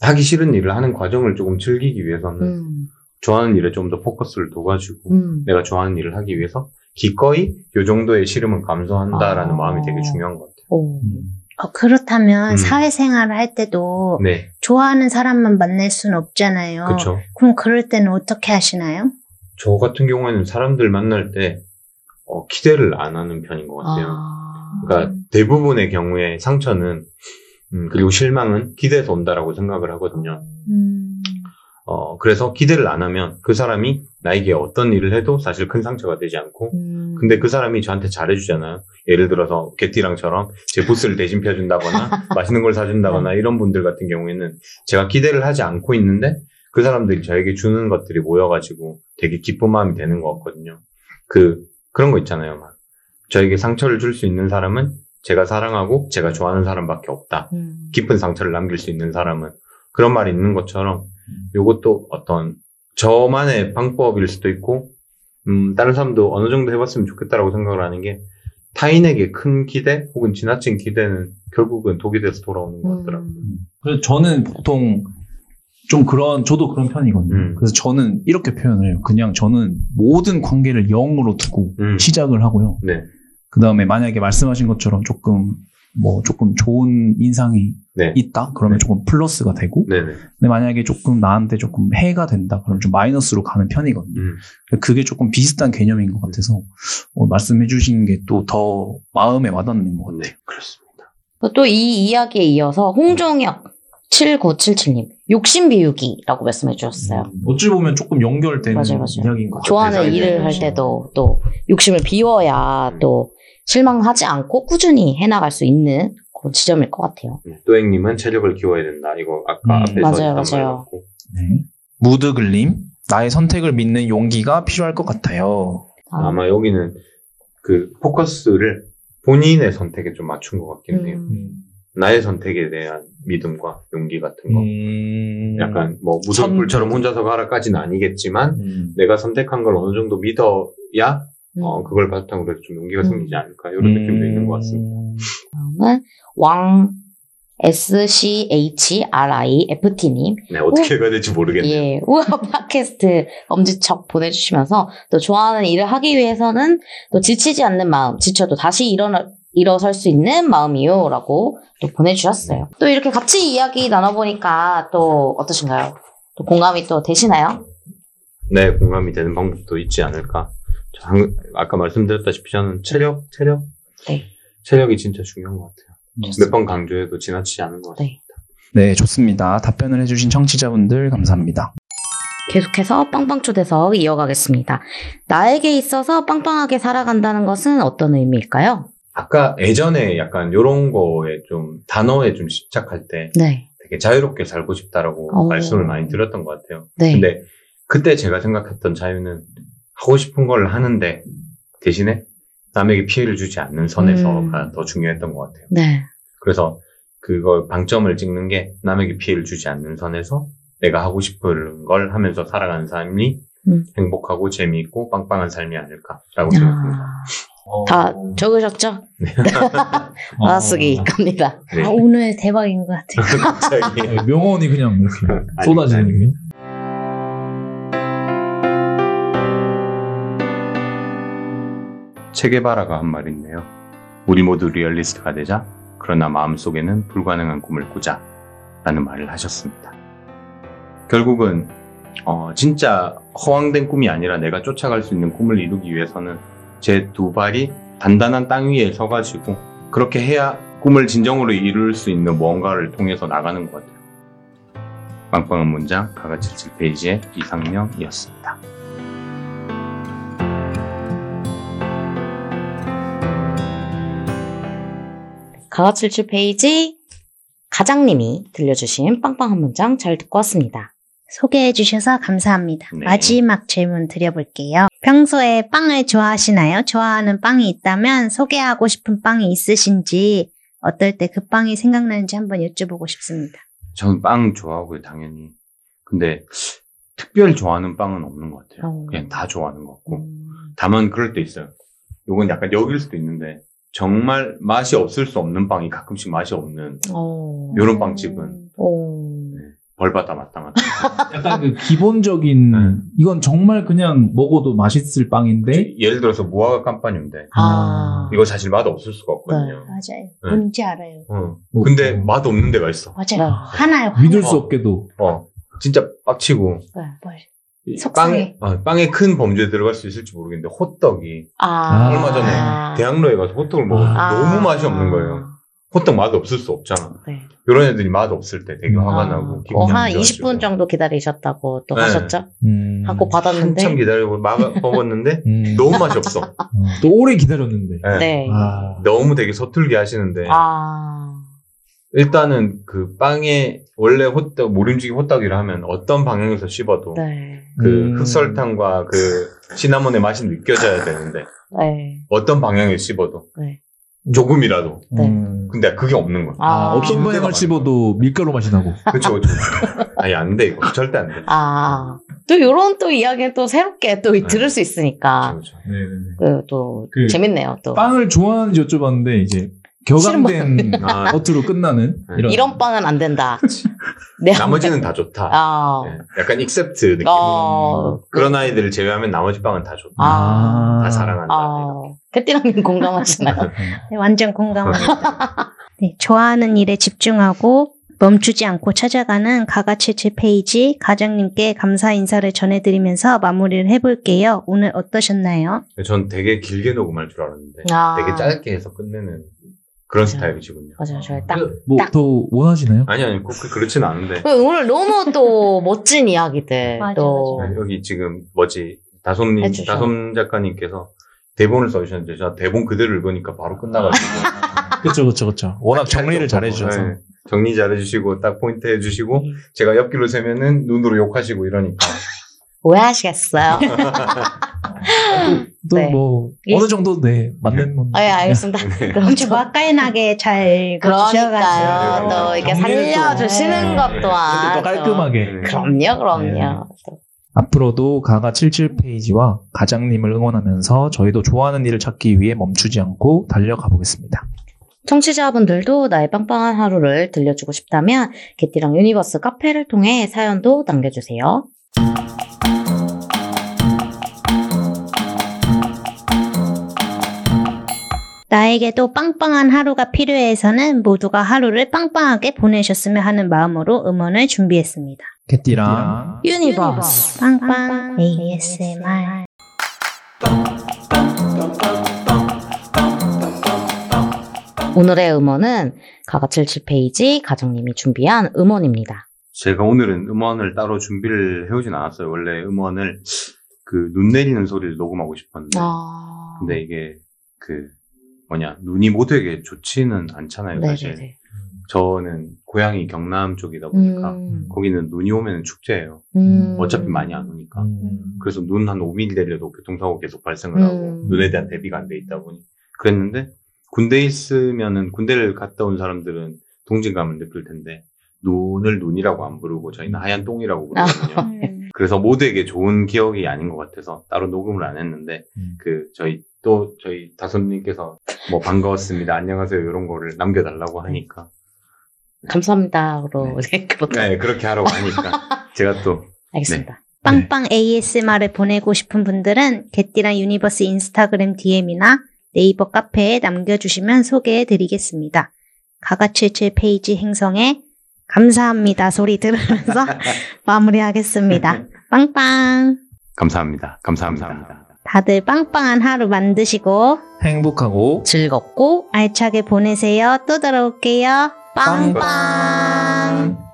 하기 싫은 일을 하는 과정을 조금 즐기기 위해서는 음. 좋아하는 일에 좀 더 포커스를 둬가지고 음. 내가 좋아하는 일을 하기 위해서 기꺼이 요 정도의 싫음은 감수한다라는 아. 마음이 되게 중요한 것 같아요. 오. 음, 어, 그렇다면 음. 사회생활을 할 때도 네, 좋아하는 사람만 만날 수는 없잖아요. 그렇죠. 그럼 그럴 때는 어떻게 하시나요? 저 같은 경우에는 사람들 만날 때 어, 기대를 안 하는 편인 것 같아요. 아. 그러니까 대부분의 경우에 상처는 음, 그리고 실망은 기대에서 온다라고 생각을 하거든요. 음, 어, 그래서 기대를 안 하면 그 사람이 나에게 어떤 일을 해도 사실 큰 상처가 되지 않고 음. 근데 그 사람이 저한테 잘해주잖아요. 예를 들어서 개띠랑처럼 제 보스를 대신 펴준다거나 맛있는 걸 사준다거나 이런 분들 같은 경우에는 제가 기대를 하지 않고 있는데 그 사람들이 저에게 주는 것들이 모여가지고 되게 기쁜 마음이 되는 것 같거든요. 그 그런 거 있잖아요. 막 저에게 상처를 줄 수 있는 사람은 제가 사랑하고 제가 좋아하는 사람밖에 없다. 음. 깊은 상처를 남길 수 있는 사람은 그런 말이 있는 것처럼 이것도 어떤 저만의 방법일 수도 있고 음, 다른 사람도 어느 정도 해봤으면 좋겠다라고 생각을 하는 게 타인에게 큰 기대 혹은 지나친 기대는 결국은 독이 돼서 돌아오는 것 같더라고요. 음. 그래서 저는 보통 좀 그런, 저도 그런 편이거든요. 음. 그래서 저는 이렇게 표현을 해요. 그냥 저는 모든 관계를 0으로 두고 음. 시작을 하고요. 네, 그 다음에 만약에 말씀하신 것처럼 조금, 뭐, 조금 좋은 인상이 네, 있다? 그러면 네. 조금 플러스가 되고, 네, 네. 근데 만약에 조금 나한테 조금 해가 된다? 그러면 좀 마이너스로 가는 편이거든요. 음, 그게 조금 비슷한 개념인 것 같아서, 어, 말씀해 주신 게 또 더 마음에 와닿는 것 같아요. 네, 그렇습니다. 또 이 이야기에 이어서 홍종혁 7977님 욕심 비우기라고 말씀해 주셨어요. 음, 어찌 보면 조금 연결되는 맞아요, 맞아요. 이야기인 것 같아요. 좋아하는 일을 되는 할. 때도 또 욕심을 비워야 음. 또 실망하지 않고 꾸준히 해나갈 수 있는 그런 지점일 것 같아요. 네. 또행님은 체력을 키워야 된다. 이거 아까 음, 앞에서 맞아요, 맞아요. 네. 무드글님, 나의 선택을 믿는 용기가 필요할 것 같아요. 다음. 아마 여기는 그 포커스를 본인의 선택에 좀 맞춘 것 같긴 해요. 음. 나의 선택에 대한 믿음과 용기 같은 거. 음, 약간 뭐 무슨 선- 불처럼 혼자서 가라까지는 아니겠지만 음. 내가 선택한 걸 어느 정도 믿어야 음. 어, 그걸 바탕으로 해서 좀 용기가 음. 생기지 않을까 이런 느낌도 있는 것 같습니다. 다음은 왕 SCHRIFT님. 네 어떻게 해야 될지 모르겠네요. 예, 우와 팟캐스트 엄지척 보내주시면서 또 좋아하는 일을 하기 위해서는 또 지치지 않는 마음, 지쳐도 다시 일어나, 일어설 수 있는 마음이요. 라고 또 보내주셨어요. 또 이렇게 같이 이야기 나눠보니까 또 어떠신가요? 또 공감이 또 되시나요? 네 공감이 되는 방법도 있지 않을까. 아까 말씀드렸다시피 저는 체력 체력 네. 체력이 진짜 중요한 것 같아요. 몇 번 강조해도 지나치지 않은 것 같아요. 네. 네, 좋습니다. 답변을 해주신 청취자분들 감사합니다. 계속해서 빵빵 초대석 이어가겠습니다. 나에게 있어서 빵빵하게 살아간다는 것은 어떤 의미일까요? 아까 예전에 약간 요런 거에 좀 단어에 좀 집착할 때 네. 되게 자유롭게 살고 싶다라고 오. 말씀을 많이 드렸던 것 같아요. 네. 근데 그때 제가 생각했던 자유는 하고 싶은 걸 하는데 대신에 남에게 피해를 주지 않는 선에서가 음. 더 중요했던 것 같아요. 네. 그래서 그걸 방점을 찍는 게 남에게 피해를 주지 않는 선에서 내가 하고 싶은 걸 하면서 살아가는 삶이 음. 행복하고 재미있고 빵빵한 삶이 아닐까라고 생각합니다. 아, 다 적으셨죠? 받아쓰기 갑니다. 네. 아, 오늘 대박인 것 같아요. 갑자기 네, 명언이 그냥 이렇게 쏟아지는. 게. 체게바라가 한 말이 있네요. 우리 모두 리얼리스트가 되자. 그러나 마음속에는 불가능한 꿈을 꾸자. 라는 말을 하셨습니다. 결국은 어, 진짜 허황된 꿈이 아니라 내가 쫓아갈 수 있는 꿈을 이루기 위해서는 제 두 발이 단단한 땅 위에 서가지고 그렇게 해야 꿈을 진정으로 이룰 수 있는 무언가를 통해서 나가는 것 같아요. 빵빵한 문장 가가 77페이지의 이상명이었습니다. 가가 77페이지 가장님이 들려주신 빵빵한 문장 잘 듣고 왔습니다. 소개해 주셔서 감사합니다. 네. 마지막 질문 드려볼게요. 평소에 빵을 좋아하시나요? 좋아하는 빵이 있다면 소개하고 싶은 빵이 있으신지 어떨 때 그 빵이 생각나는지 한번 여쭤보고 싶습니다. 저는 빵 좋아하고요, 당연히. 근데 특별히 좋아하는 빵은 없는 것 같아요. 어. 그냥 다 좋아하는 것 같고. 음, 다만 그럴 때 있어요. 요건 약간 여길 수도 있는데 정말 맛이 없을 수 없는 빵이 가끔씩 맛이 없는 어, 요런 빵집은 어, 벌받아 마땅하다. 약간 그 기본적인 네. 이건 정말 그냥 먹어도 맛있을 빵인데 예를 들어서 무화과 깜빠뉴인데 아, 이거 사실 맛 없을 수가 없거든요. 맞아요. 네. 뭔지 알아요. 어. 뭐, 근데 어, 맛 없는 데가 있어. 맞아요. 네. 하나요. 믿을 하나. 수 없게도 어. 진짜 빡치고 네. 뭘. 속상해. 빵에 어, 빵에 큰 범죄에 들어갈 수 있을지 모르겠는데 호떡이 아, 얼마 전에 아, 대학로에 가서 호떡을 먹었는데 아. 너무 맛이 없는 거예요. 호떡 맛 없을 수 없잖아. 네. 이런 애들이 맛 없을 때 되게 화가 아, 나고 어, 기분이 한안 좋아지고. 20분 정도 기다리셨다고 또 네. 하셨죠? 음, 하고 받았는데. 한참 기다리고 막 먹었는데 음, 너무 맛이 없어. 어, 또 오래 기다렸는데 네. 네. 아, 너무 되게 서툴게 하시는데 아, 일단은 그 빵에 원래 호떡 모림지기 호떡이라 하면 어떤 방향에서 씹어도 네. 그 음. 흑설탕과 그 시나몬의 맛이 느껴져야 되는데 네. 어떤 방향에 씹어도 네. 조금이라도 네. 음. 근데 그게 없는 거야. 아, 방향을 많아. 씹어도 밀가루 맛이 나고 그렇죠, 그렇죠. 아니 안 돼 이거 절대 안 돼. 아, 또 요런 또 이야기는 또 새롭게 또 네. 들을 수 있으니까, 그렇죠. 그, 또, 그 재밌네요, 또. 빵을 좋아하는지 여쭤봤는데 이제 격앙된 아, 겉으로 끝나는 네. 이런 이런 빵은 안 된다. 네. 나머지는 다 좋다. 아, 네, 약간 except 느낌. 어, 그런 아이들을 제외하면 나머지 빵은 다 좋다. 아, 다 사랑한다. 아, 개띠랑님 공감하시나요? 네, 완전 공감합니다. 네, 좋아하는 일에 집중하고 멈추지 않고 찾아가는 가가칠칠 페이지 가장님께 감사 인사를 전해드리면서 마무리를 해볼게요. 오늘 어떠셨나요? 전 되게 길게 녹음할 줄 알았는데 아. 되게 짧게 해서 끝내는 그런 맞아요. 스타일이시군요. 맞아요, 저희 딱. 뭐 딱. 더 원하시나요? 아니 아니 꼭 그- 그렇진 않은데 오늘 너무 또 멋진 이야기들. 맞아, 또. 맞아. 여기 지금 뭐지 다솜님 해주셔. 다솜 작가님께서 대본을 써주셨는데 제가 대본 그대로 읽으니까 바로 끝나가지고 그렇죠, 그렇죠, 그렇죠. 워낙 정리를 찰떡 잘해주셔서 네, 정리 잘 해주시고 딱 포인트 해주시고 음. 제가 옆길로 세면은 눈으로 욕하시고 이러니까 오해하시겠어요? 또 네. 뭐 예. 어느 정도 네 맞는 뭐. 아, 예, 알겠습니다. 그럼 저- 맛깔나게 잘 그러니까요. 또 이렇게 정리를 또- 살려주시는 네. 것 또한. 또 깔끔하게 네. 그럼요, 그럼요. 네. 또. 앞으로도 가가 77페이지와 가장님을 응원하면서 저희도 좋아하는 일을 찾기 위해 멈추지 않고 달려가 보겠습니다. 청취자분들도 나의 빵빵한 하루를 들려주고 싶다면 개띠랑 유니버스 카페를 통해 사연도 남겨주세요. 나에게도 빵빵한 하루가 필요해서는 모두가 하루를 빵빵하게 보내셨으면 하는 마음으로 응원을 준비했습니다. 개띠랑 유니버스. 빵빵 ASMR 오늘의 음원은 가가 77페이지 가정님이 준비한 음원입니다. 제가 오늘은 음원을 따로 준비를 해오진 않았어요. 원래 음원을 그 눈 내리는 소리를 녹음하고 싶었는데 아. 근데 이게 그 뭐냐 눈이 모두에게 좋지는 않잖아요 사실. 네네네. 저는 고향이 경남 쪽이다 보니까 음. 거기는 눈이 오면 축제예요. 음. 어차피 많이 안 오니까. 음. 그래서 눈 한 5mm 내려도 교통사고 계속 발생을 하고 음. 눈에 대한 대비가 안 돼 있다 보니 그랬는데 군대 에 있으면은 군대를 갔다 온 사람들은 동질감을 느낄 텐데 눈을 눈이라고 안 부르고 저희는 하얀 똥이라고 부르거든요. 음. 그래서 모두에게 좋은 기억이 아닌 것 같아서 따로 녹음을 안 했는데 음. 그 저희 또 저희 다솜님께서 뭐 반가웠습니다 안녕하세요 이런 거를 남겨달라고 하니까 감사합니다로 네. 그렇게 네 그렇게 하라고 하니까 제가 또 알겠습니다. 빵빵 ASMR을 보내고 싶은 분들은 개띠랑 유니버스 인스타그램 DM이나 네이버 카페에 남겨주시면 소개해 드리겠습니다. 가가77 페이지 행성에 감사합니다 소리 들으면서 마무리하겠습니다. 빵빵! 감사합니다 감사합니다. 다 들 빵빵한 하루 만드시고 행복하고 즐겁고 알차게 보내세요. 또 들어올게요. 빵빵!